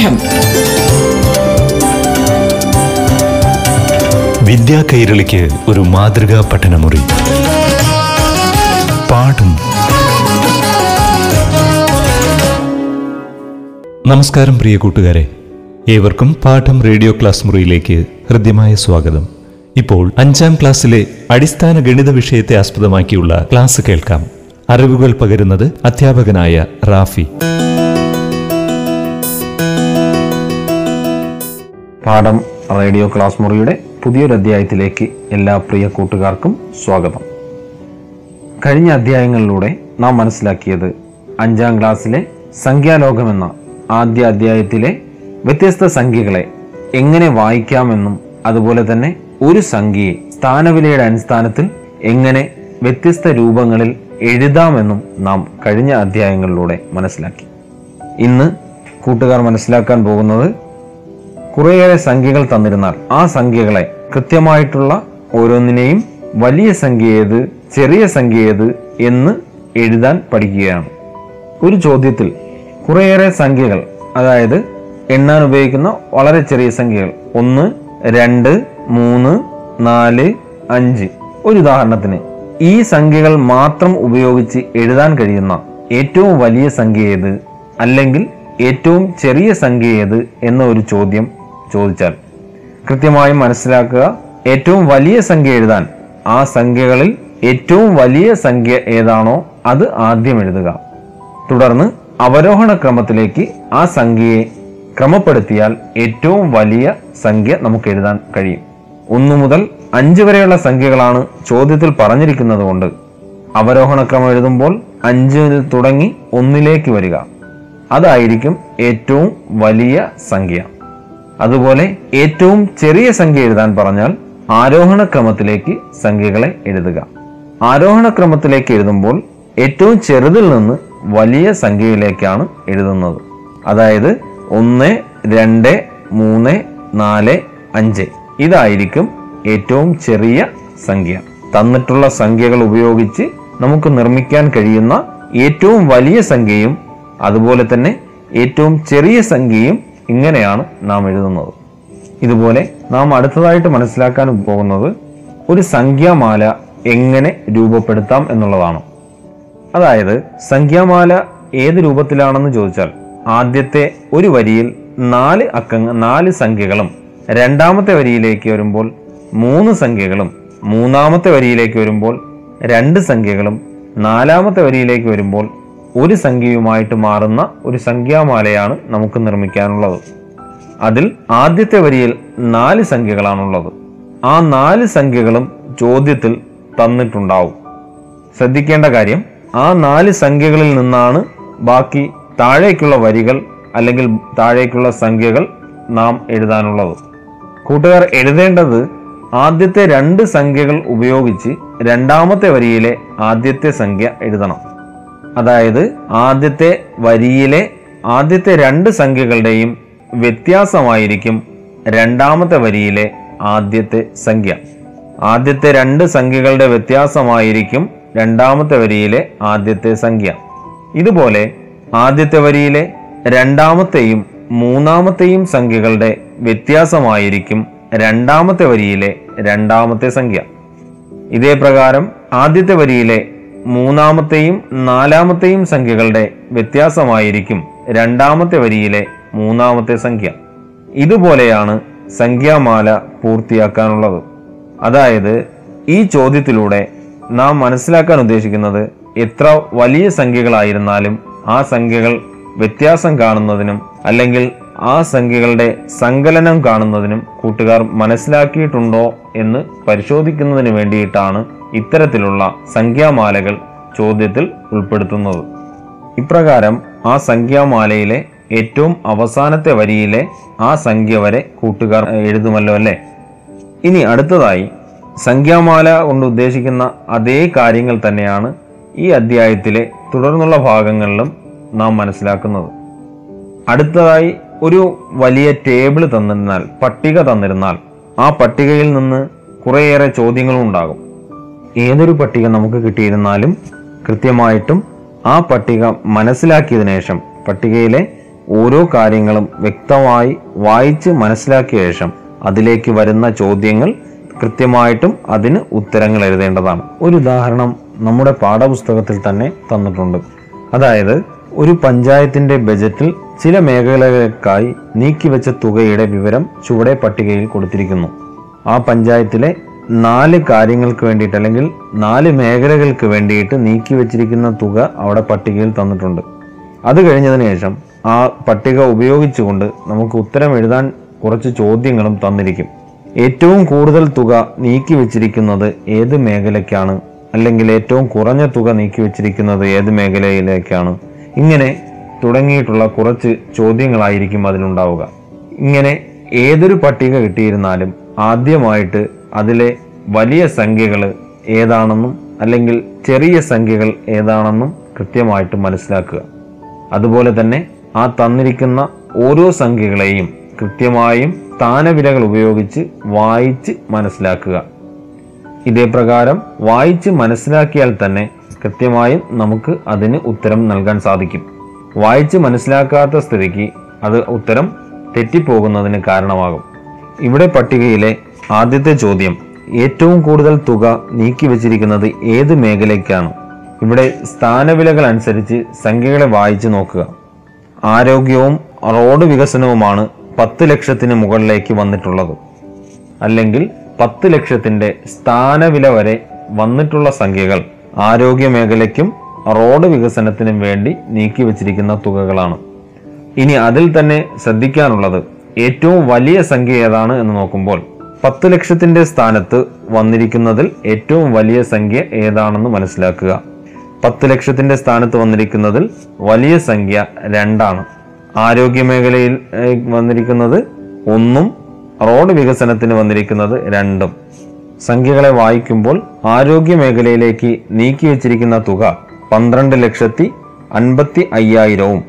പാഠം. വിദ്യാ കൈരളിക്ക് ഒരു മാതൃകാ പഠനമുറി. പാഠം. നമസ്കാരം പ്രിയ കൂട്ടുകാരെ. ഏവർക്കും പാഠം റേഡിയോ ക്ലാസ് മുറിയിലേക്ക് ഹൃദ്യമായ സ്വാഗതം. ഇപ്പോൾ അഞ്ചാം ക്ലാസ്സിലെ അടിസ്ഥാന ഗണിത വിഷയത്തെ ആസ്പദമാക്കിയുള്ള ക്ലാസ് കേൾക്കാം. അറിവുകൾ പകരുന്നത് അധ്യാപകനായ റാഫി. പാഠം റേഡിയോ ക്ലാസ് മുറിയുടെ പുതിയൊരു അധ്യായത്തിലേക്ക് എല്ലാ പ്രിയ കൂട്ടുകാർക്കും സ്വാഗതം. കഴിഞ്ഞ അധ്യായങ്ങളിലൂടെ നാം മനസ്സിലാക്കിയത് അഞ്ചാം ക്ലാസ്സിലെ സംഖ്യാലോകമെന്ന ആദ്യ അധ്യായത്തിലെ വ്യത്യസ്ത സംഖ്യകളെ എങ്ങനെ വായിക്കാമെന്നും അതുപോലെ തന്നെ ഒരു സംഖ്യയെ സ്ഥാനവിലയുടെ അടിസ്ഥാനത്തിൽ എങ്ങനെ വ്യത്യസ്ത രൂപങ്ങളിൽ എഴുതാമെന്നും നാം കഴിഞ്ഞ അധ്യായങ്ങളിലൂടെ മനസ്സിലാക്കി. ഇന്ന് കൂട്ടുകാർ മനസ്സിലാക്കാൻ പോകുന്നത് കുറേയേറെ സംഖ്യകൾ തന്നിരുന്നാൽ ആ സംഖ്യകളെ കൃത്യമായിട്ടുള്ള ഓരോന്നിനെയും വലിയ സംഖ്യ ഏത് ചെറിയ സംഖ്യ ഏത് എന്ന് എഴുതാൻ പഠിക്കുകയാണ്. ഒരു ചോദ്യത്തിൽ കുറേയേറെ സംഖ്യകൾ അതായത് എണ്ണാൻ ഉപയോഗിക്കുന്ന വളരെ ചെറിയ സംഖ്യകൾ ഒന്ന് രണ്ട് മൂന്ന് നാല് അഞ്ച്. ഒരു ഉദാഹരണത്തിന് ഈ സംഖ്യകൾ മാത്രം ഉപയോഗിച്ച് എഴുതാൻ കഴിയുന്ന ഏറ്റവും വലിയ സംഖ്യ ഏത് അല്ലെങ്കിൽ ഏറ്റവും ചെറിയ സംഖ്യ ഏത് എന്ന ഒരു ചോദ്യം ചോദിച്ചാൽ കൃത്യമായി മനസ്സിലാക്കുക ഏറ്റവും വലിയ സംഖ്യ എഴുതാൻ. ആ സംഖ്യകളിൽ ഏറ്റവും വലിയ സംഖ്യ ഏതാണോ അത് ആദ്യം എഴുതുക. തുടർന്ന് അവരോഹണ ക്രമത്തിലേക്ക് ആ സംഖ്യയെ ക്രമപ്പെടുത്തിയാൽ ഏറ്റവും വലിയ സംഖ്യ നമുക്ക് എഴുതാൻ കഴിയും. ഒന്നു മുതൽ അഞ്ച് വരെയുള്ള സംഖ്യകളാണ് ചോദ്യത്തിൽ പറഞ്ഞിരിക്കുന്നത് കൊണ്ട് അവരോഹണ ക്രമം എഴുതുമ്പോൾ അഞ്ചിൽ തുടങ്ങി ഒന്നിലേക്ക് വരിക. അതായിരിക്കും ഏറ്റവും വലിയ സംഖ്യ. അതുപോലെ ഏറ്റവും ചെറിയ സംഖ്യ എഴുതാൻ പറഞ്ഞാൽ ആരോഹണ ക്രമത്തിലേക്ക് സംഖ്യകളെ എഴുതുക. ആരോഹണ ക്രമത്തിലേക്ക് എഴുതുമ്പോൾ ഏറ്റവും ചെറുതിൽ നിന്ന് വലിയ സംഖ്യയിലേക്കാണ് എഴുതുന്നത്. അതായത് ഒന്ന് രണ്ട് മൂന്ന് നാല് അഞ്ച്. ഇതായിരിക്കും ഏറ്റവും ചെറിയ സംഖ്യ. തന്നിട്ടുള്ള സംഖ്യകൾ ഉപയോഗിച്ച് നമുക്ക് നിർമ്മിക്കാൻ കഴിയുന്ന ഏറ്റവും വലിയ സംഖ്യയും അതുപോലെ തന്നെ ഏറ്റവും ചെറിയ സംഖ്യയും ഇങ്ങനെയാണ് നാം എഴുതുന്നത്. ഇതുപോലെ നാം അടുത്തതായിട്ട് മനസ്സിലാക്കാൻ പോകുന്നത് ഒരു സംഖ്യാമാല എങ്ങനെ രൂപപ്പെടുത്താം എന്നുള്ളതാണ്. അതായത് സംഖ്യാമാല ഏത് രൂപത്തിലാണെന്ന് ചോദിച്ചാൽ ആദ്യത്തെ ഒരു വരിയിൽ നാല് അക്കങ്ങൾ നാല് സംഖ്യകളും രണ്ടാമത്തെ വരിയിലേക്ക് വരുമ്പോൾ മൂന്ന് സംഖ്യകളും മൂന്നാമത്തെ വരിയിലേക്ക് വരുമ്പോൾ രണ്ട് സംഖ്യകളും നാലാമത്തെ വരിയിലേക്ക് വരുമ്പോൾ ഒരു സംഖ്യയുമായിട്ട് മാറുന്ന ഒരു സംഖ്യാമാലയാണ് നമുക്ക് നിർമ്മിക്കാനുള്ളത്. അതിൽ ആദ്യത്തെ വരിയിൽ നാല് സംഖ്യകളാണുള്ളത്. ആ നാല് സംഖ്യകളും ചോദ്യത്തിൽ തന്നിട്ടുണ്ടാവും. ശ്രദ്ധിക്കേണ്ട കാര്യം ആ നാല് സംഖ്യകളിൽ നിന്നാണ് ബാക്കി താഴേക്കുള്ള വരികൾ അല്ലെങ്കിൽ താഴേക്കുള്ള സംഖ്യകൾ നാം എഴുതാനുള്ളത്. കൂട്ടുകാർ എഴുതേണ്ടത് ആദ്യത്തെ രണ്ട് സംഖ്യകൾ ഉപയോഗിച്ച് രണ്ടാമത്തെ വരിയിലെ ആദ്യത്തെ സംഖ്യ എഴുതണം. അതായത് ആദ്യത്തെ വരിയിലെ ആദ്യത്തെ രണ്ട് സംഖ്യകളുടെയും വ്യത്യാസമായിരിക്കും രണ്ടാമത്തെ വരിയിലെ ആദ്യത്തെ സംഖ്യ. ആദ്യത്തെ രണ്ട് സംഖ്യകളുടെ വ്യത്യാസമായിരിക്കും രണ്ടാമത്തെ വരിയിലെ ആദ്യത്തെ സംഖ്യ. ഇതുപോലെ ആദ്യത്തെ വരിയിലെ രണ്ടാമത്തെയും മൂന്നാമത്തെയും സംഖ്യകളുടെ വ്യത്യാസമായിരിക്കും രണ്ടാമത്തെ വരിയിലെ രണ്ടാമത്തെ സംഖ്യ. ഇതേ പ്രകാരം ആദ്യത്തെ വരിയിലെ മൂന്നാമത്തെയും നാലാമത്തെയും സംഖ്യകളുടെ വ്യത്യാസമായിരിക്കും രണ്ടാമത്തെ വരിയിലെ മൂന്നാമത്തെ സംഖ്യ. ഇതുപോലെയാണ് സംഖ്യാമാല പൂർത്തിയാക്കാനുള്ളത്. അതായത് ഈ ചോദ്യത്തിലൂടെ നാം മനസ്സിലാക്കാൻ ഉദ്ദേശിക്കുന്നത് എത്ര വലിയ സംഖ്യകളായിരുന്നാലും ആ സംഖ്യകൾ വ്യത്യാസം കാണുന്നതിനും അല്ലെങ്കിൽ ആ സംഖ്യകളുടെ സങ്കലനം കാണുന്നതിനും കൂട്ടുകാർ മനസ്സിലാക്കിയിട്ടുണ്ടോ എന്ന് പരിശോധിക്കുന്നതിന് വേണ്ടിയിട്ടാണ് ഇത്തരത്തിലുള്ള സംഖ്യാമാലകൾ ചോദ്യത്തിൽ ഉൾപ്പെടുത്തുന്നത്. ഇപ്രകാരം ആ സംഖ്യാമാലയിലെ ഏറ്റവും അവസാനത്തെ വരിയിലെ ആ സംഖ്യ വരെ കൂട്ടുകാർ എഴുതുമല്ലോ അല്ലേ? ഇനി അടുത്തതായി സംഖ്യാമാല കൊണ്ട് ഉദ്ദേശിക്കുന്ന അതേ കാര്യങ്ങൾ തന്നെയാണ് ഈ അധ്യായത്തിലെ തുടർന്നുള്ള ഭാഗങ്ങളിലും നാം മനസ്സിലാക്കുന്നത്. അടുത്തതായി ഒരു വലിയ ടേബിൾ തന്നിരുന്നാൽ പട്ടിക തന്നിരുന്നാൽ ആ പട്ടികയിൽ നിന്ന് കുറേയേറെ ചോദ്യങ്ങളും ഉണ്ടാകും. ഏതൊരു പട്ടിക നമുക്ക് കിട്ടിയിരുന്നാലും കൃത്യമായിട്ടും ആ പട്ടിക മനസ്സിലാക്കിയതിനു ശേഷം പട്ടികയിലെ ഓരോ കാര്യങ്ങളും വ്യക്തമായി വായിച്ച് മനസ്സിലാക്കിയ ശേഷം അതിലേക്ക് വരുന്ന ചോദ്യങ്ങൾ കൃത്യമായിട്ടും അതിന് ഉത്തരങ്ങൾ എഴുതേണ്ടതാണ്. ഒരു ഉദാഹരണം നമ്മുടെ പാഠപുസ്തകത്തിൽ തന്നെ തന്നിട്ടുണ്ട്. അതായത് ഒരു പഞ്ചായത്തിന്റെ ബജറ്റിൽ ചില മേഖലകൾക്കായി നീക്കിവെച്ച തുകയുടെ വിവരം ചുവടെ പട്ടികയിൽ കൊടുത്തിരിക്കുന്നു. ആ പഞ്ചായത്തിലെ നാല് കാര്യങ്ങൾക്ക് വേണ്ടിയിട്ട് അല്ലെങ്കിൽ നാല് മേഖലകൾക്ക് വേണ്ടിയിട്ട് നീക്കി വെച്ചിരിക്കുന്ന തുക അവിടെ പട്ടികയിൽ തന്നിട്ടുണ്ട്. അത് കഴിഞ്ഞതിന് ശേഷം ആ പട്ടിക ഉപയോഗിച്ചുകൊണ്ട് നമുക്ക് ഉത്തരം എഴുതാൻ കുറച്ച് ചോദ്യങ്ങളും തന്നിരിക്കും. ഏറ്റവും കൂടുതൽ തുക നീക്കി വെച്ചിരിക്കുന്നത് ഏത് മേഖലയ്ക്കാണ്? അല്ലെങ്കിൽ ഏറ്റവും കുറഞ്ഞ തുക നീക്കി വെച്ചിരിക്കുന്നത് ഏത് മേഖലയിലേക്കാണ്? ഇങ്ങനെ തുടങ്ങിയിട്ടുള്ള കുറച്ച് ചോദ്യങ്ങളായിരിക്കും അതിലുണ്ടാവുക. ഇങ്ങനെ ഏതൊരു പട്ടിക കിട്ടിയിരുന്നാലും ആദ്യമായിട്ട് അതിലെ വലിയ സംഖ്യകൾ ഏതാണെന്നും അല്ലെങ്കിൽ ചെറിയ സംഖ്യകൾ ഏതാണെന്നും കൃത്യമായിട്ട് മനസ്സിലാക്കുക. അതുപോലെ തന്നെ ആ തന്നിരിക്കുന്ന ഓരോ സംഖ്യകളെയും കൃത്യമായും സ്ഥാനവിലകൾ ഉപയോഗിച്ച് വായിച്ച് മനസ്സിലാക്കുക. ഇതേ പ്രകാരം വായിച്ച് മനസ്സിലാക്കിയാൽ തന്നെ കൃത്യമായും നമുക്ക് അതിന് ഉത്തരം നൽകാൻ സാധിക്കും. വായിച്ച് മനസ്സിലാക്കാത്ത സ്ഥിതിക്ക് അത് ഉത്തരം തെറ്റിപ്പോകുന്നതിന് കാരണമാകും. ഇവിടെ പട്ടികയിലെ ആദ്യത്തെ ചോദ്യം ഏറ്റവും കൂടുതൽ തുക നീക്കി വച്ചിരിക്കുന്നത് ഏത് മേഖലയ്ക്കാണ്? ഇവിടെ സ്ഥാനവിലകൾ അനുസരിച്ച് സംഖ്യകളെ വായിച്ചു നോക്കുക. ആരോഗ്യവും റോഡ് വികസനവുമാണ് പത്ത് ലക്ഷത്തിന് മുകളിലേക്ക് വന്നിട്ടുള്ളത്. അല്ലെങ്കിൽ പത്ത് ലക്ഷത്തിന്റെ സ്ഥാനവില വരെ വന്നിട്ടുള്ള സംഖ്യകൾ ആരോഗ്യ മേഖലയ്ക്കും റോഡ് വികസനത്തിനും വേണ്ടി നീക്കി വച്ചിരിക്കുന്ന തുകകളാണ്. ഇനി അതിൽ തന്നെ ശ്രദ്ധിക്കാനുള്ളത് ഏറ്റവും വലിയ സംഖ്യ ഏതാണ് എന്ന് നോക്കുമ്പോൾ പത്ത് ലക്ഷത്തിന്റെ സ്ഥാനത്ത് വന്നിരിക്കുന്നതിൽ ഏറ്റവും വലിയ സംഖ്യ ഏതാണെന്ന് മനസ്സിലാക്കുക. പത്ത് ലക്ഷത്തിന്റെ സ്ഥാനത്ത് വന്നിരിക്കുന്നതിൽ വലിയ സംഖ്യ രണ്ടാണ്. ആരോഗ്യ മേഖലയിൽ വന്നിരിക്കുന്നത് ഒന്നും റോഡ് വികസനത്തിന് വന്നിരിക്കുന്നത് രണ്ടും. സംഖ്യകളെ വായിക്കുമ്പോൾ ആരോഗ്യ മേഖലയിലേക്ക് നീക്കി വച്ചിരിക്കുന്ന തുക പന്ത്രണ്ട് ലക്ഷത്തി അൻപത്തി അയ്യായിരവും.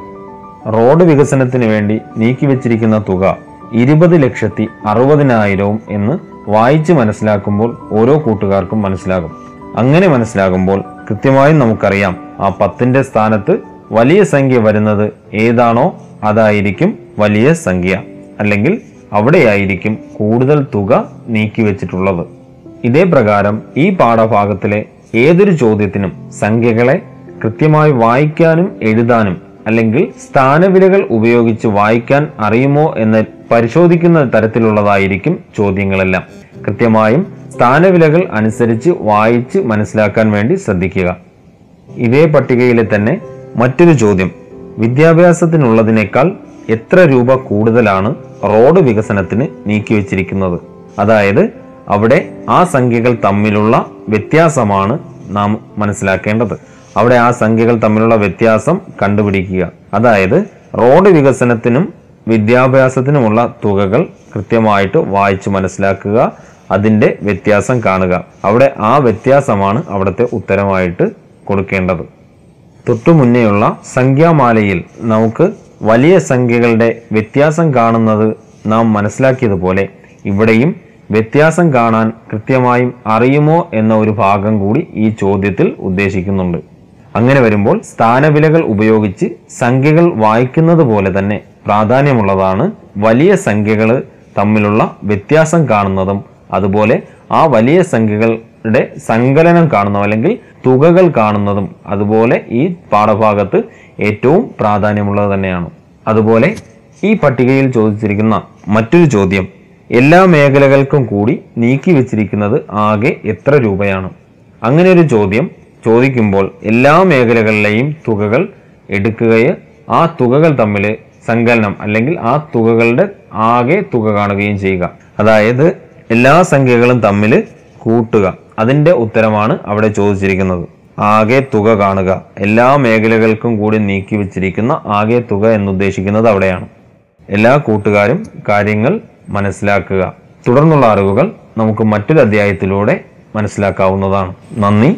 റോഡ് വികസനത്തിന് വേണ്ടി നീക്കി നീക്കിവെച്ചിരിക്കുന്ന തുക ഇരുപത് ലക്ഷത്തി അറുപതിനായിരവും എന്ന് വായിച്ച് മനസ്സിലാക്കുമ്പോൾ ഓരോ കൂട്ടുകാർക്കും മനസ്സിലാകും. അങ്ങനെ മനസ്സിലാകുമ്പോൾ കൃത്യമായും നമുക്കറിയാം ആ പത്തിന്റെ സ്ഥാനത്ത് വലിയ സംഖ്യ വരുന്നത് ഏതാണോ അതായിരിക്കും വലിയ സംഖ്യ. അല്ലെങ്കിൽ അവിടെയായിരിക്കും കൂടുതൽ തുക നീക്കി വെച്ചിട്ടുള്ളത് ഇതേ പ്രകാരം ഈ പാഠഭാഗത്തിലെ ഏതൊരു ചോദ്യത്തിനും സംഖ്യകളെ കൃത്യമായി വായിക്കാനും എഴുതാനും അല്ലെങ്കിൽ സ്ഥാനവിലകൾ ഉപയോഗിച്ച് വായിക്കാൻ അറിയുമോ എന്ന് പരിശോധിക്കുന്ന തരത്തിലുള്ളതായിരിക്കും ചോദ്യങ്ങളെല്ലാം. കൃത്യമായും സ്ഥാനവിലകൾ അനുസരിച്ച് വായിച്ച് മനസ്സിലാക്കാൻ വേണ്ടി ശ്രദ്ധിക്കുക. ഇതേ പട്ടികയിലെ തന്നെ മറ്റൊരു ചോദ്യം. വിദ്യാഭ്യാസത്തിനുള്ളതിനേക്കാൾ എത്ര രൂപ കൂടുതലാണ് റോഡ് വികസനത്തിന് നീക്കിവെച്ചിരിക്കുന്നത്? അതായത് അവിടെ ആ സംഖ്യകൾ തമ്മിലുള്ള വ്യത്യാസമാണ് നാം മനസ്സിലാക്കേണ്ടത്. അവിടെ ആ സംഖ്യകൾ തമ്മിലുള്ള വ്യത്യാസം കണ്ടുപിടിക്കുക. അതായത് റോഡ് വികസനത്തിനും വിദ്യാഭ്യാസത്തിനുമുള്ള തുകകൾ കൃത്യമായിട്ട് വായിച്ചു മനസ്സിലാക്കുക അതിന്റെ വ്യത്യാസം കാണുക. അവിടെ ആ വ്യത്യാസമാണ് അവിടുത്തെ ഉത്തരമായിട്ട് കൊടുക്കേണ്ടത്. തൊട്ടു മുന്നേയുള്ള സംഖ്യാമാലയിൽ നമുക്ക് വലിയ സംഖ്യകളുടെ വ്യത്യാസം കാണുന്നത് നാം മനസ്സിലാക്കിയതുപോലെ ഇവിടെയും വ്യത്യാസം കാണാൻ കൃത്യമായും അറിയുമോ എന്ന ഒരു ഭാഗം കൂടി ഈ ചോദ്യത്തിൽ ഉദ്ദേശിക്കുന്നുണ്ട്. അങ്ങനെ വരുമ്പോൾ സ്ഥാനവിലകൾ ഉപയോഗിച്ച് സംഖ്യകൾ വായിക്കുന്നത് പോലെ തന്നെ പ്രാധാന്യമുള്ളതാണ് വലിയ സംഖ്യകൾ തമ്മിലുള്ള വ്യത്യാസം കാണുന്നതും. അതുപോലെ ആ വലിയ സംഖ്യകളുടെ സങ്കലനം കാണുന്നതും അല്ലെങ്കിൽ തുകകൾ കാണുന്നതും അതുപോലെ ഈ പാഠഭാഗത്ത് ഏറ്റവും പ്രാധാന്യമുള്ളത് തന്നെയാണ്. അതുപോലെ ഈ പട്ടികയിൽ ചോദിച്ചിരിക്കുന്ന മറ്റൊരു ചോദ്യം എല്ലാ മേഖലകൾക്കും കൂടി നീക്കി വെച്ചിരിക്കുന്നത് ആകെ എത്ര രൂപയാണ്? അങ്ങനെ ഒരു ചോദ്യം ചോദിക്കുമ്പോൾ എല്ലാ മേഖലകളിലെയും തുകകൾ എടുക്കുകയും ആ തുകകൾ തമ്മിൽ സങ്കലനം അല്ലെങ്കിൽ ആ തുകകളുടെ ആകെ തുക കാണുകയും ചെയ്യുക. അതായത് എല്ലാ സംഖ്യകളും തമ്മിൽ കൂട്ടുക. അതിന്റെ ഉത്തരമാണ് അവിടെ ചോദിച്ചിരിക്കുന്നത്. ആകെ തുക കാണുക. എല്ലാ മേഖലകൾക്കും കൂടി നീക്കി വച്ചിരിക്കുന്ന ആകെ തുക എന്നുദ്ദേശിക്കുന്നത് അവിടെയാണ്. എല്ലാ കൂട്ടുകാരും കാര്യങ്ങൾ മനസ്സിലാക്കുക. തുടർന്നുള്ള അറിവുകൾ നമുക്ക് മറ്റൊരു അധ്യായത്തിലൂടെ മനസ്സിലാക്കാവുന്നതാണ്. നന്ദി.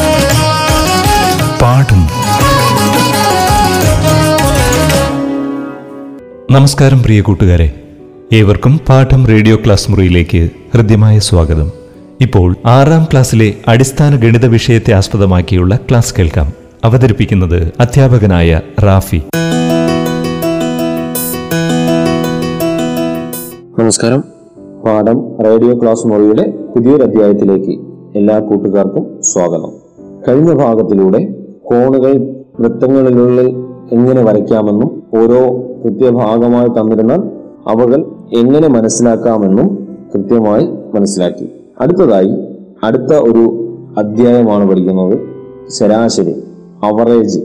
പാഠം നമസ്കാരം പ്രിയ കൂട്ടുകാരെ. ഏവർക്കും പാഠം റേഡിയോ ക്ലാസ് മുറിയിലേക്ക് ഹൃദ്യമായ സ്വാഗതം. ഇപ്പോൾ ആറാം ക്ലാസ്സിലെ അടിസ്ഥാന ഗണിത വിഷയത്തെ ആസ്പദമാക്കിയുള്ള ക്ലാസ് കേൾക്കാം. അവതരിപ്പിക്കുന്നത് അധ്യാപകനായ റാഫി. നമസ്കാരം. പാഠം റേഡിയോ ക്ലാസ് മുറിയുടെ പുതിയൊരു അധ്യായത്തിലേക്ക് എല്ലാ കൂട്ടുകാർക്കും സ്വാഗതം. കഴിഞ്ഞ ഭാഗത്തിലൂടെ കോണുകൾ വൃത്തങ്ങളിലുള്ളിൽ എങ്ങനെ വരയ്ക്കാമെന്നും ഓരോ കൃത്യഭാഗമായി തന്നിരുന്നാൽ അവകൾ എങ്ങനെ മനസ്സിലാക്കാമെന്നും കൃത്യമായി മനസ്സിലാക്കി. അടുത്തതായി അടുത്ത ഒരു അധ്യായമാണ് പഠിക്കുന്നത് ശരാശരി അവറേജ്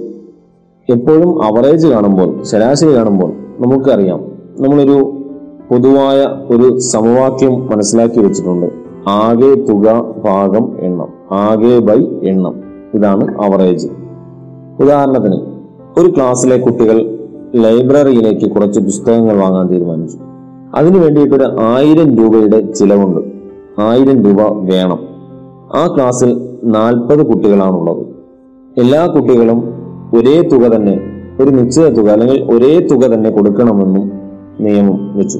എപ്പോഴും അവറേജ് കാണുമ്പോൾ ശരാശരി കാണുമ്പോൾ നമുക്കറിയാം നമ്മളൊരു പൊതുവായ ഒരു സമവാക്യം മനസ്സിലാക്കി വെച്ചിട്ടുണ്ട്. ആകെ തുക ഭാഗം എണ്ണം ആകെ ബൈ എണ്ണം. ഇതാണ് അവറേജ് ഉദാഹരണത്തിന് ഒരു ക്ലാസ്സിലെ കുട്ടികൾ ലൈബ്രറിയിലേക്ക് കുറച്ച് പുസ്തകങ്ങൾ വാങ്ങാൻ തീരുമാനിച്ചു. അതിനു വേണ്ടിയിട്ട് ഒരു ആയിരം രൂപയുടെ ചിലവുണ്ട്. ആയിരം രൂപ വേണം. ആ ക്ലാസ്സിൽ നാൽപ്പത് കുട്ടികളാണുള്ളത്. എല്ലാ കുട്ടികളും ഒരേ തുക തന്നെ ഒരു നിശ്ചിത തുക അല്ലെങ്കിൽ ഒരേ തുക തന്നെ കൊടുക്കണമെന്നും നിയമം വെച്ചു.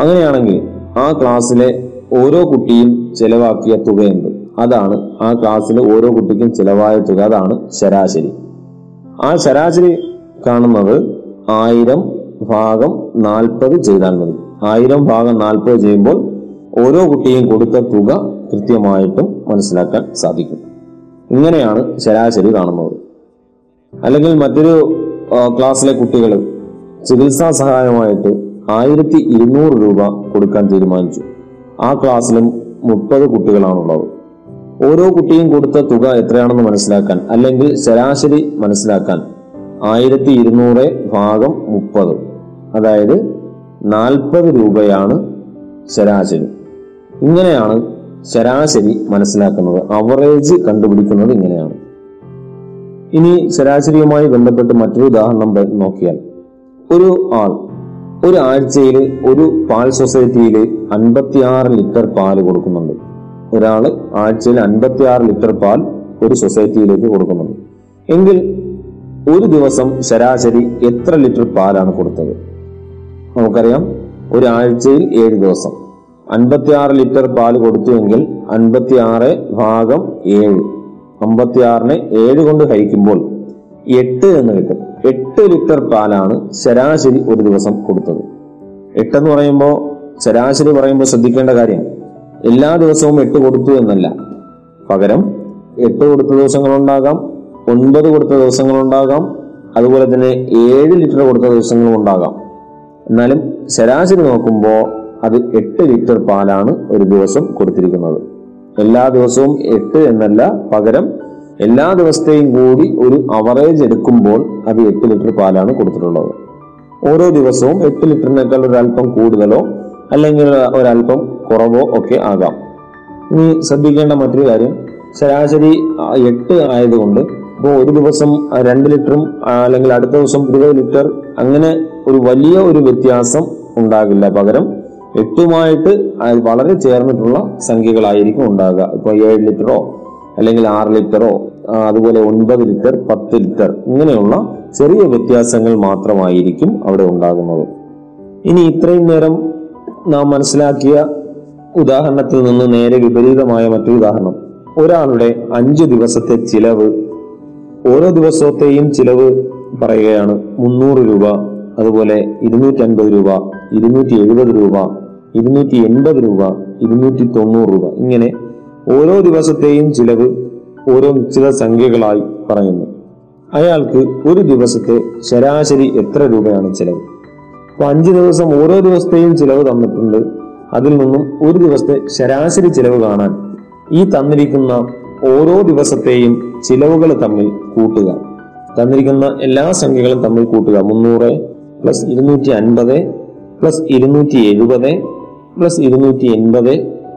അങ്ങനെയാണെങ്കിൽ ആ ക്ലാസ്സിലെ ഓരോ കുട്ടിയും ചെലവാക്കിയ തുകയുണ്ട്. അതാണ് ആ ക്ലാസ്സിലെ ഓരോ കുട്ടിക്കും ചിലവായ തുക അതാണ് ശരാശരി. ആ ശരാശരി കാണുന്നത് ആയിരം ഭാഗം നാൽപ്പത് ചെയ്താൽ മതി. ആയിരം ഭാഗം നാൽപ്പത് ചെയ്യുമ്പോൾ ഓരോ കുട്ടിയും കൊടുത്ത തുക കൃത്യമായിട്ടും മനസ്സിലാക്കാൻ സാധിക്കും. ഇങ്ങനെയാണ് ശരാശരി കാണുന്നത്. അല്ലെങ്കിൽ മറ്റൊരു ക്ലാസ്സിലെ കുട്ടികൾ ചികിത്സാ സഹായമായിട്ട് ആയിരത്തി ഇരുന്നൂറ് രൂപ കൊടുക്കാൻ തീരുമാനിച്ചു. ആ ക്ലാസ്സിലും മുപ്പത് കുട്ടികളാണുള്ളത്. ഓരോ കുട്ടിയും കൊടുത്ത തുക എത്രയാണെന്ന് മനസ്സിലാക്കാൻ അല്ലെങ്കിൽ ശരാശരി മനസ്സിലാക്കാൻ ആയിരത്തി ഇരുന്നൂറ് ഭാഗം മുപ്പത്. അതായത് നാൽപ്പത് രൂപയാണ് ശരാശരി. ഇങ്ങനെയാണ് ശരാശരി മനസ്സിലാക്കുന്നത്. അവറേജ് കണ്ടുപിടിക്കുന്നത് ഇങ്ങനെയാണ്. ഇനി ശരാശരിയുമായി ബന്ധപ്പെട്ട് മറ്റൊരു ഉദാഹരണം നോക്കിയാൽ ഒരു ആൾ ഒരു ആഴ്ചയിൽ ഒരു പാൽ സൊസൈറ്റിയിൽ അൻപത്തിയാറ് ലിറ്റർ പാൽ കൊടുക്കുന്നുണ്ട്. ഒരാൾ ആഴ്ചയിൽ അൻപത്തി ആറ് ലിറ്റർ പാൽ ഒരു സൊസൈറ്റിയിലേക്ക് കൊടുക്കുന്നുണ്ട്. എങ്കിൽ ഒരു ദിവസം ശരാശരി എത്ര ലിറ്റർ പാലാണ് കൊടുത്തത്? നമുക്കറിയാം ഒരാഴ്ചയിൽ ഏഴ് ദിവസം. അൻപത്തി ആറ് ലിറ്റർ പാൽ കൊടുത്തുവെങ്കിൽ അൻപത്തിയാറ് ഭാഗം ഏഴ്. അമ്പത്തി ആറിനെ ഏഴ് കൊണ്ട് ഹരിക്കുമ്പോൾ എട്ട് എന്ന് കിട്ടും. എട്ട് ലിറ്റർ പാലാണ് ശരാശരി ഒരു ദിവസം കൊടുത്തത്. എട്ടെന്ന് പറയുമ്പോൾ ശരാശരി പറയുമ്പോൾ ശ്രദ്ധിക്കേണ്ട കാര്യം എല്ലാ ദിവസവും എട്ട് കൊടുത്തു എന്നല്ല. പകരം എട്ട് കൊടുത്ത ദിവസങ്ങളുണ്ടാകാം ഒൻപത് കൊടുത്ത ദിവസങ്ങളുണ്ടാകാം അതുപോലെ തന്നെ ഏഴ് ലിറ്റർ കൊടുത്ത ദിവസങ്ങളും ഉണ്ടാകാം. എന്നാലും ശരാശരി നോക്കുമ്പോൾ അത് എട്ട് ലിറ്റർ പാലാണ് ഒരു ദിവസം കൊടുത്തിരിക്കുന്നത്. എല്ലാ ദിവസവും എട്ട് എന്നല്ല പകരം എല്ലാ ദിവസത്തെയും കൂടി ഒരു അവറേജ് എടുക്കുമ്പോൾ അത് എട്ട് ലിറ്റർ പാലാണ് കൊടുത്തിട്ടുള്ളത്. ഓരോ ദിവസവും എട്ട് ലിറ്ററിനേക്കാൾ ഒരല്പം കൂടുതലോ അല്ലെങ്കിൽ ഒരല്പം കുറവോ ഒക്കെ ആകാം. ഇനി ശ്രദ്ധിക്കേണ്ട മറ്റൊരു കാര്യം ശരാശരി എട്ട് ആയതുകൊണ്ട് ഇപ്പോൾ ഒരു ദിവസം രണ്ട് ലിറ്ററും അല്ലെങ്കിൽ അടുത്ത ദിവസം ഇരുപത് ലിറ്റർ അങ്ങനെ ഒരു വലിയ ഒരു വ്യത്യാസം ഉണ്ടാകില്ല. പകരം എട്ടുമായിട്ട് വളരെ ചേർന്നിട്ടുള്ള സംഖ്യകളായിരിക്കും ഉണ്ടാകുക. ഇപ്പോൾ ഏഴ് ലിറ്ററോ അല്ലെങ്കിൽ ആറ് ലിറ്ററോ അതുപോലെ ഒൻപത് ലിറ്റർ പത്ത് ലിറ്റർ ഇങ്ങനെയുള്ള ചെറിയ വ്യത്യാസങ്ങൾ മാത്രമായിരിക്കും അവിടെ ഉണ്ടാകുന്നത്. ഇനി ഇത്രയും നേരം നാം മനസ്സിലാക്കിയ ഉദാഹരണത്തിൽ നിന്ന് നേരെ വിപരീതമായ മറ്റൊരു ഉദാഹരണം. ഒരാളുടെ അഞ്ച് ദിവസത്തെ ചിലവ് ഓരോ ദിവസത്തെയും ചിലവ് പറയുകയാണ് മുന്നൂറ് രൂപ അതുപോലെ ഇരുന്നൂറ്റി അൻപത് രൂപ ഇരുന്നൂറ്റി എഴുപത് രൂപ ഇരുന്നൂറ്റി എൺപത് രൂപ ഇരുന്നൂറ്റി തൊണ്ണൂറ് രൂപ. ഇങ്ങനെ ഓരോ ദിവസത്തെയും ചിലവ് ഓരോ നിശ്ചിത സംഖ്യകളായി പറയുന്നു. അയാൾക്ക് ഒരു ദിവസത്തെ ശരാശരി എത്ര രൂപയാണ് ചിലവ്? അപ്പൊ അഞ്ച് ദിവസം ഓരോ ദിവസത്തെയും ചിലവ് തന്നിട്ടുണ്ട്. അതിൽ നിന്നും ഒരു ദിവസത്തെ ശരാശരി ചിലവ് കാണാൻ ഈ തന്നിരിക്കുന്ന ഓരോ ദിവസത്തെയും ചിലവുകൾ തമ്മിൽ കൂട്ടുക. തന്നിരിക്കുന്ന എല്ലാ സംഖ്യകളും തമ്മിൽ കൂട്ടുക. മുന്നൂറ് പ്ലസ് ഇരുന്നൂറ്റി അൻപത് പ്ലസ് ഇരുന്നൂറ്റി എഴുപത് പ്ലസ് ഇരുന്നൂറ്റി എൺപത്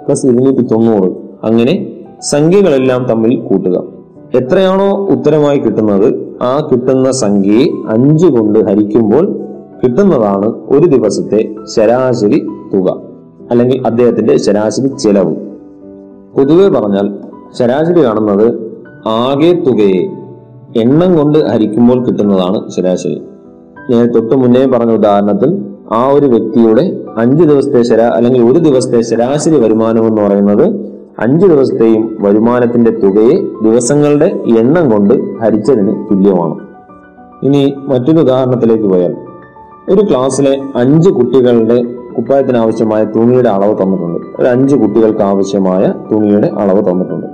പ്ലസ് ഇരുന്നൂറ്റി തൊണ്ണൂറ് അങ്ങനെ സംഖ്യകളെല്ലാം തമ്മിൽ കൂട്ടുക. എത്രയാണോ ഉത്തരമായി കിട്ടുന്നത് ആ കിട്ടുന്ന സംഖ്യയെ അഞ്ച് കൊണ്ട് ഹരിക്കുമ്പോൾ കിട്ടുന്നതാണ് ഒരു ദിവസത്തെ ശരാശരി തുക അല്ലെങ്കിൽ അദ്ദേഹത്തിന്റെ ശരാശരി ചെലവ്. പൊതുവെ പറഞ്ഞാൽ ശരാശരി കാണുന്നത് ആകെ തുകയെ എണ്ണം കൊണ്ട് ഹരിക്കുമ്പോൾ കിട്ടുന്നതാണ് ശരാശരി. ഞാൻ തൊട്ട് മുന്നേ പറഞ്ഞ ഉദാഹരണത്തിൽ ആ ഒരു വ്യക്തിയുടെ അഞ്ച് ദിവസത്തെ ശരാ അല്ലെങ്കിൽ ഒരു ദിവസത്തെ ശരാശരി വരുമാനം എന്ന് പറയുന്നത് അഞ്ച് ദിവസത്തെയും വരുമാനത്തിന്റെ തുകയെ ദിവസങ്ങളുടെ എണ്ണം കൊണ്ട് ഹരിച്ചതിന് തുല്യമാണ്. ഇനി മറ്റൊരു ഉദാഹരണത്തിലേക്ക് പോയാൽ ഒരു ക്ലാസ്സിലെ അഞ്ച് കുട്ടികളുടെ കുപ്പായത്തിന് ആവശ്യമായ തുണിയുടെ അളവ് തന്നിട്ടുണ്ട്. ഒരു അഞ്ച് കുട്ടികൾക്ക് ആവശ്യമായ തുണിയുടെ അളവ് തന്നിട്ടുണ്ട്.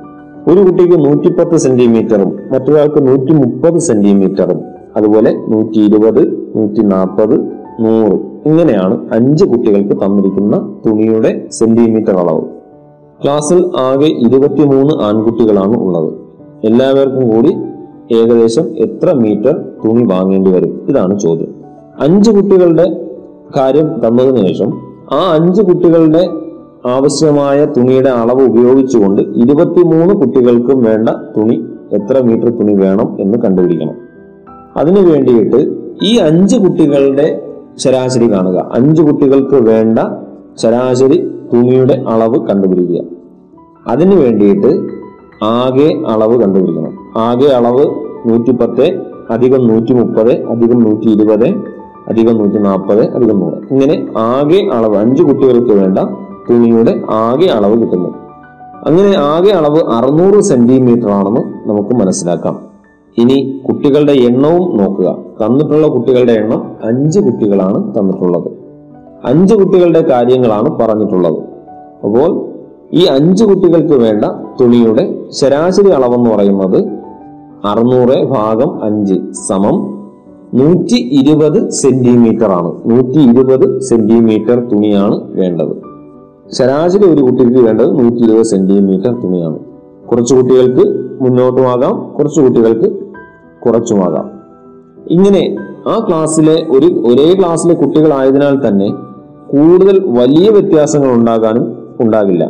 ഒരു കുട്ടിക്ക് നൂറ്റിപ്പത്ത് സെന്റിമീറ്ററും മറ്റൊരാൾക്ക് നൂറ്റി മുപ്പത് സെന്റിമീറ്ററും അതുപോലെ നൂറ്റി ഇരുപത് നൂറ്റി നാൽപ്പത് നൂറ് ഇങ്ങനെയാണ് അഞ്ച് കുട്ടികൾക്ക് തന്നിരിക്കുന്ന തുണിയുടെ സെന്റിമീറ്റർ അളവ്. ക്ലാസ്സിൽ ആകെ ഇരുപത്തിമൂന്ന് ആൺകുട്ടികളാണ് ഉള്ളത്. എല്ലാവർക്കും കൂടി ഏകദേശം എത്ര മീറ്റർ തുണി വാങ്ങേണ്ടി വരും? ഇതാണ് ചോദ്യം. അഞ്ച് കുട്ടികളുടെ കാര്യം തന്നതിന് ശേഷം ആ അഞ്ച് കുട്ടികളുടെ ആവശ്യമായ തുണിയുടെ അളവ് ഉപയോഗിച്ചുകൊണ്ട് ഇരുപത്തിമൂന്ന് കുട്ടികൾക്കും വേണ്ട തുണി എത്ര മീറ്റർ തുണി വേണം എന്ന് കണ്ടുപിടിക്കണം. അതിനു വേണ്ടിയിട്ട് ഈ അഞ്ച് കുട്ടികളുടെ ശരാശരി കാണുക. അഞ്ച് കുട്ടികൾക്ക് വേണ്ട ശരാശരി തുണിയുടെ അളവ് കണ്ടുപിടിക്കുക. അതിനു വേണ്ടിയിട്ട് ആകെ അളവ് കണ്ടുപിടിക്കണം. ആകെ അളവ് നൂറ്റി പത്ത് അധികം നൂറ്റി മുപ്പത് അധികം നൂറ്റി ഇരുപത് അധികം നൂറ്റി നാൽപ്പത് അധികം നൂറ്. ഇങ്ങനെ ആകെ അളവ് അഞ്ച് കുട്ടികൾക്ക് വേണ്ട തുണിയുടെ ആകെ അളവ് കിട്ടുന്നു. അങ്ങനെ ആകെ അളവ് അറുന്നൂറ് സെന്റിമീറ്റർ ആണെന്ന് നമുക്ക് മനസ്സിലാക്കാം. ഇനി കുട്ടികളുടെ എണ്ണവും നോക്കുക. തന്നിട്ടുള്ള കുട്ടികളുടെ എണ്ണം അഞ്ച് കുട്ടികളാണ് തന്നിട്ടുള്ളത്. അഞ്ച് കുട്ടികളുടെ കാര്യങ്ങളാണ് പറഞ്ഞിട്ടുള്ളത്. അപ്പോൾ ഈ അഞ്ച് കുട്ടികൾക്ക് വേണ്ട തുണിയുടെ ശരാശരി അളവെന്ന് പറയുന്നത് അറുന്നൂറ് ഭാഗം അഞ്ച് സമം നൂറ്റി ഇരുപത് സെന്റിമീറ്റർ ആണ് നൂറ്റി ഇരുപത് സെന്റിമീറ്റർ തുണിയാണ് വേണ്ടത്. ശരാശരി ഒരു കുട്ടിക്ക് വേണ്ടത് നൂറ്റി ഇരുപത് സെന്റിമീറ്റർ തുണിയാണ്. കുറച്ച് കുട്ടികൾക്ക് മുന്നോട്ടുമാകാം കുറച്ച് കുട്ടികൾക്ക് കുറച്ചുമാകാം ഇങ്ങനെ ആ ക്ലാസ്സിലെ ഒരു ഒരേ ക്ലാസ്സിലെ കുട്ടികളായതിനാൽ തന്നെ കൂടുതൽ വലിയ വ്യത്യാസങ്ങൾ ഉണ്ടാകാനും ഉണ്ടാകില്ല.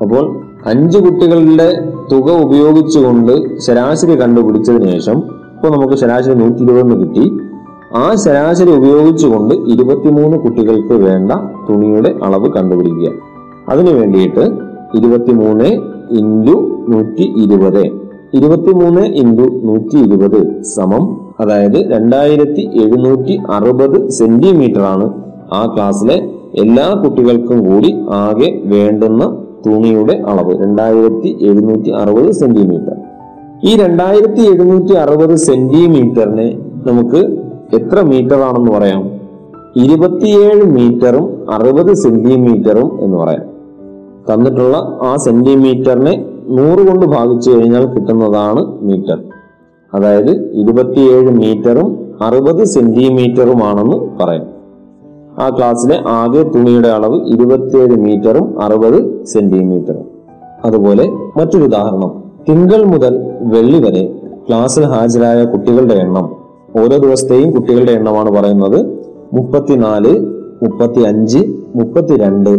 അപ്പോൾ അഞ്ച് കുട്ടികളുടെ തുക ഉപയോഗിച്ചുകൊണ്ട് ശരാശരി കണ്ടുപിടിച്ചതിന് ശേഷം ഇപ്പോൾ നമുക്ക് ശരാശരി നൂറ്റി ഇരുപതെന്ന് കിട്ടി. ആ ശരാശരി ഉപയോഗിച്ചുകൊണ്ട് ഇരുപത്തിമൂന്ന് കുട്ടികൾക്ക് വേണ്ട തുണിയുടെ അളവ് കണ്ടുപിടിക്കുക. അതിനു വേണ്ടിയിട്ട് ഇരുപത്തിമൂന്ന് ഇന്റു നൂറ്റി ഇരുപത് ഇരുപത്തിമൂന്ന് ഇന്റു നൂറ്റി ഇരുപത് സമം അതായത് രണ്ടായിരത്തി എഴുന്നൂറ്റി അറുപത് സെന്റിമീറ്റർ ആണ് ആ ക്ലാസ്സിലെ എല്ലാ കുട്ടികൾക്കും കൂടി ആകെ വേണ്ടുന്ന തുണിയുടെ അളവ് രണ്ടായിരത്തി എഴുന്നൂറ്റി അറുപത് സെന്റിമീറ്റർ. ഈ രണ്ടായിരത്തി എഴുന്നൂറ്റി അറുപത് സെന്റിമീറ്ററിന് നമുക്ക് എത്ര മീറ്റർ ആണെന്ന് പറയാം? ഇരുപത്തിയേഴ് മീറ്ററും അറുപത് സെന്റിമീറ്ററും എന്ന് പറയാം. തന്നിട്ടുള്ള ആ സെന്റിമീറ്ററിനെ നൂറ് കൊണ്ട് ഭാഗിച്ചു കഴിഞ്ഞാൽ കിട്ടുന്നതാണ് മീറ്റർ. അതായത് ഇരുപത്തിയേഴ് മീറ്ററും അറുപത് സെന്റിമീറ്ററുമാണെന്ന് പറയാം. ആ ക്ലാസ്സിലെ ആകെ തുണിയുടെ അളവ് ഇരുപത്തിയേഴ് മീറ്ററും അറുപത് സെന്റിമീറ്ററും. അതുപോലെ മറ്റൊരു ഉദാഹരണം. തിങ്കൾ മുതൽ വെള്ളി വരെ ക്ലാസ്സിൽ ഹാജരായ കുട്ടികളുടെ എണ്ണം ഓരോ ദിവസത്തെയും കുട്ടികളുടെ എണ്ണമാണ് പറയുന്നത്. മുപ്പത്തിനാല് മുപ്പത്തി അഞ്ച് മുപ്പത്തിരണ്ട്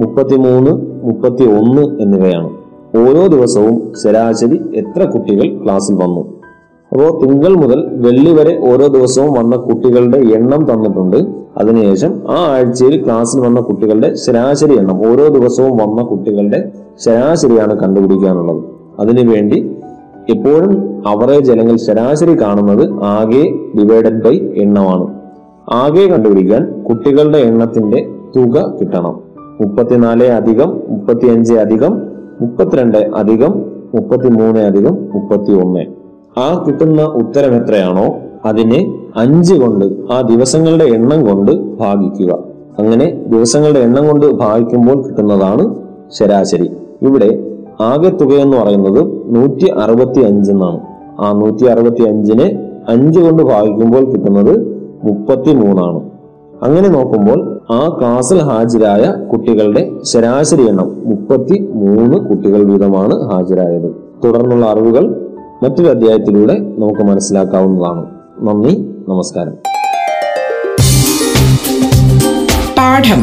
മുപ്പത്തിമൂന്ന് മുപ്പത്തി ഒന്ന് എന്നിവയാണ്. ഓരോ ദിവസവും ശരാശരി എത്ര കുട്ടികൾ ക്ലാസ്സിൽ വന്നു? അപ്പോൾ തിങ്കൾ മുതൽ വെള്ളി വരെ ഓരോ ദിവസവും വന്ന കുട്ടികളുടെ എണ്ണം തന്നിട്ടുണ്ട്. അതിനുശേഷം ആ ആഴ്ചയിൽ ക്ലാസ്സിൽ വന്ന കുട്ടികളുടെ ശരാശരി എണ്ണം ഓരോ ദിവസവും വന്ന കുട്ടികളുടെ ശരാശരിയാണ് കണ്ടുപിടിക്കാനുള്ളത്. അതിനുവേണ്ടി എപ്പോഴും അവറേജ് അല്ലെങ്കിൽ ശരാശരി കാണുന്നത് ആകെ ഡിവൈഡഡ് ബൈ എണ്ണമാണ്. ആകെ കണ്ടുപിടിക്കാൻ കുട്ടികളുടെ എണ്ണത്തിന്റെ തുക കിട്ടണം. മുപ്പത്തിനാല് അധികം മുപ്പത്തിയഞ്ച് അധികം മുപ്പത്തിരണ്ട് അധികം മുപ്പത്തിമൂന്ന് അധികം മുപ്പത്തി ഒന്ന് ആ കിട്ടുന്ന ഉത്തരം എത്രയാണോ അതിനെ അഞ്ച് കൊണ്ട് ആ ദിവസങ്ങളുടെ എണ്ണം കൊണ്ട് ഭാഗിക്കുക. അങ്ങനെ ദിവസങ്ങളുടെ എണ്ണം കൊണ്ട് ഭാഗിക്കുമ്പോൾ കിട്ടുന്നതാണ് ശരാശരി. ഇവിടെ ആകെ തുക എന്ന് പറയുന്നത് നൂറ്റി അറുപത്തി അഞ്ചെന്നാണ് ആ നൂറ്റി അറുപത്തി അഞ്ചിനെ അഞ്ച് കൊണ്ട് ഭാഗിക്കുമ്പോൾ കിട്ടുന്നത് മുപ്പത്തി മൂന്നാണ് അങ്ങനെ നോക്കുമ്പോൾ ആ ക്ലാസ്സിൽ ഹാജരായ കുട്ടികളുടെ ശരാശരി എണ്ണം മുപ്പത്തി മൂന്ന് കുട്ടികൾ വീതമാണ് ഹാജരായത്. തുടർന്നുള്ള അറിവുകൾ മറ്റൊരു അധ്യായത്തിലൂടെ നമുക്ക് മനസ്സിലാക്കാവുന്നതാണ്. നന്ദി നമസ്കാരം. പാഠം.